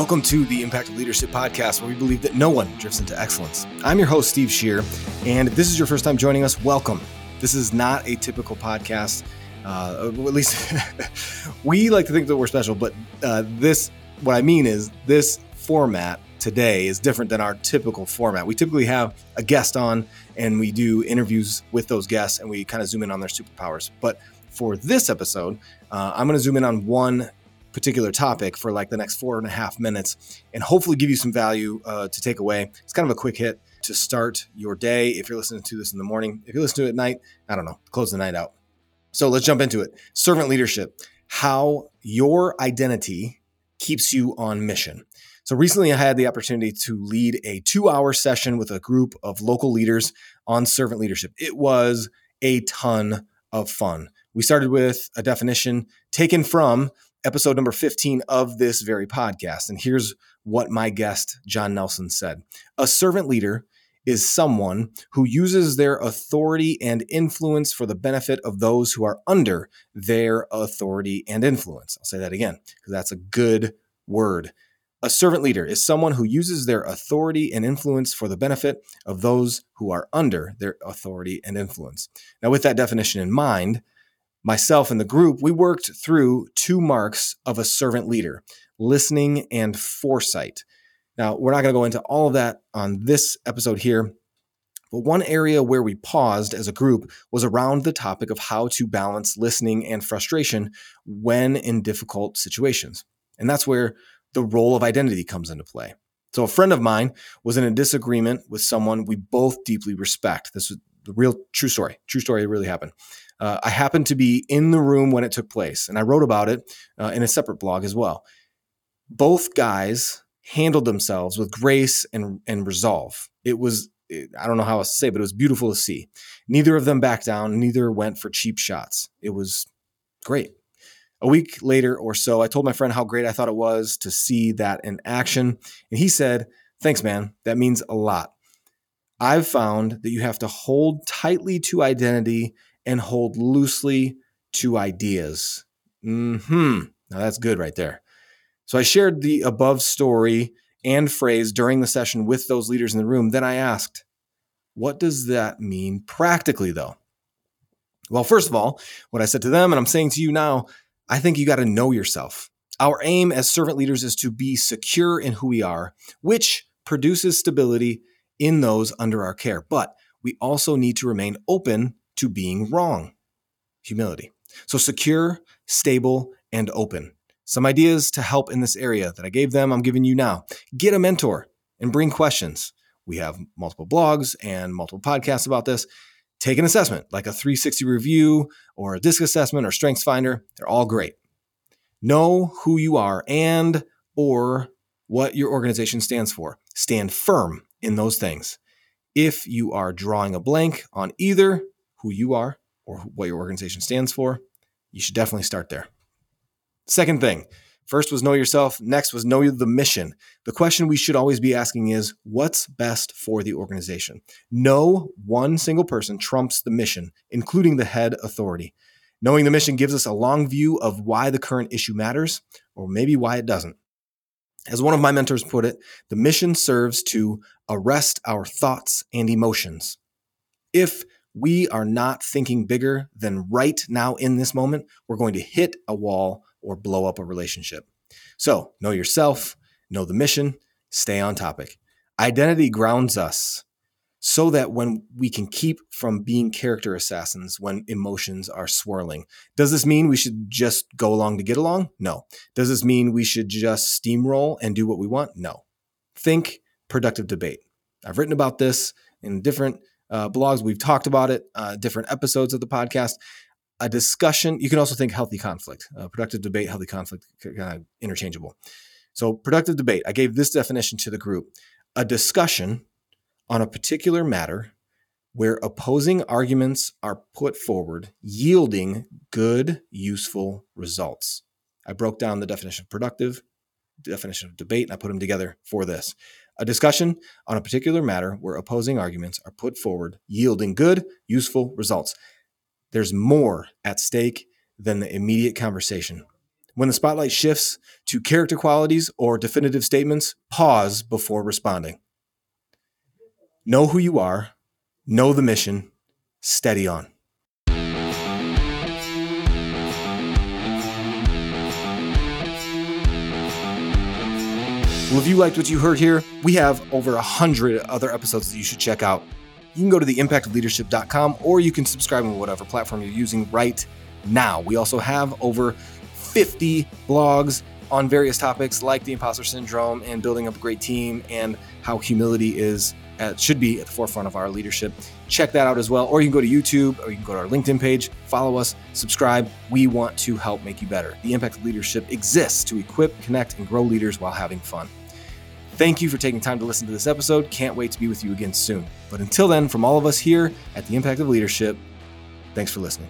Welcome to the Impact of Leadership podcast, where we believe that no one drifts into excellence. I'm your host, Steve Shear, and if this is your first time joining us, welcome. This is not a typical podcast. Uh, at least we like to think that we're special, but uh, this, what I mean is, this format today is different than our typical format. We typically have a guest on and we do interviews with those guests and we kind of zoom in on their superpowers. But for this episode, uh, I'm going to zoom in on one particular topic for like the next four and a half minutes and hopefully give you some value uh, to take away. It's kind of a quick hit to start your day. If you're listening to this in the morning, if you listen to it at night, I don't know, close the night out. So let's jump into it. Servant leadership, how your identity keeps you on mission. So recently I had the opportunity to lead a two hour session with a group of local leaders on servant leadership. It was a ton of fun. We started with a definition taken from episode number 15 of this very podcast. And here's what my guest, John Nelson, said A servant leader is someone who uses their authority and influence for the benefit of those who are under their authority and influence. I'll say that again because that's a good word. A servant leader is someone who uses their authority and influence for the benefit of those who are under their authority and influence. Now, with that definition in mind, myself and the group, we worked through two marks of a servant leader listening and foresight. Now, we're not going to go into all of that on this episode here, but one area where we paused as a group was around the topic of how to balance listening and frustration when in difficult situations. And that's where the role of identity comes into play. So, a friend of mine was in a disagreement with someone we both deeply respect. This was the real true story. True story, it really happened. Uh, I happened to be in the room when it took place, and I wrote about it uh, in a separate blog as well. Both guys handled themselves with grace and, and resolve. It was, I don't know how else to say, but it was beautiful to see. Neither of them backed down, neither went for cheap shots. It was great. A week later or so, I told my friend how great I thought it was to see that in action. And he said, Thanks, man. That means a lot. I've found that you have to hold tightly to identity and hold loosely to ideas. Hmm. Now that's good right there. So I shared the above story and phrase during the session with those leaders in the room. Then I asked, what does that mean practically, though? Well, first of all, what I said to them, and I'm saying to you now, I think you got to know yourself. Our aim as servant leaders is to be secure in who we are, which produces stability in those under our care. But we also need to remain open to being wrong. Humility. So secure, stable, and open. Some ideas to help in this area that I gave them, I'm giving you now. Get a mentor and bring questions. We have multiple blogs and multiple podcasts about this. Take an assessment like a 360 review or a disc assessment or strengths finder. They're all great. Know who you are and or what your organization stands for. Stand firm in those things. If you are drawing a blank on either, who you are or what your organization stands for, you should definitely start there. Second thing, first was know yourself, next was know the mission. The question we should always be asking is what's best for the organization? No one single person trumps the mission, including the head authority. Knowing the mission gives us a long view of why the current issue matters, or maybe why it doesn't. As one of my mentors put it, the mission serves to arrest our thoughts and emotions. If we are not thinking bigger than right now in this moment, we're going to hit a wall or blow up a relationship. So, know yourself, know the mission, stay on topic. Identity grounds us so that when we can keep from being character assassins when emotions are swirling. Does this mean we should just go along to get along? No. Does this mean we should just steamroll and do what we want? No. Think productive debate. I've written about this in different uh, blogs. We've talked about it, uh, different episodes of the podcast. A discussion. You can also think healthy conflict, uh, productive debate, healthy conflict, kind of interchangeable. So, productive debate. I gave this definition to the group: a discussion on a particular matter where opposing arguments are put forward, yielding good, useful results. I broke down the definition of productive, definition of debate, and I put them together for this a discussion on a particular matter where opposing arguments are put forward, yielding good, useful results. There's more at stake than the immediate conversation. When the spotlight shifts to character qualities or definitive statements, pause before responding. Know who you are, know the mission, steady on. Well, if you liked what you heard here, we have over a hundred other episodes that you should check out. You can go to the impactofleadership.com or you can subscribe on whatever platform you're using right now. We also have over 50 blogs on various topics like the imposter syndrome and building up a great team and how humility is at, should be at the forefront of our leadership. Check that out as well. Or you can go to YouTube or you can go to our LinkedIn page, follow us, subscribe. We want to help make you better. The Impact of Leadership exists to equip, connect, and grow leaders while having fun. Thank you for taking time to listen to this episode. Can't wait to be with you again soon. But until then, from all of us here at the Impact of Leadership, thanks for listening.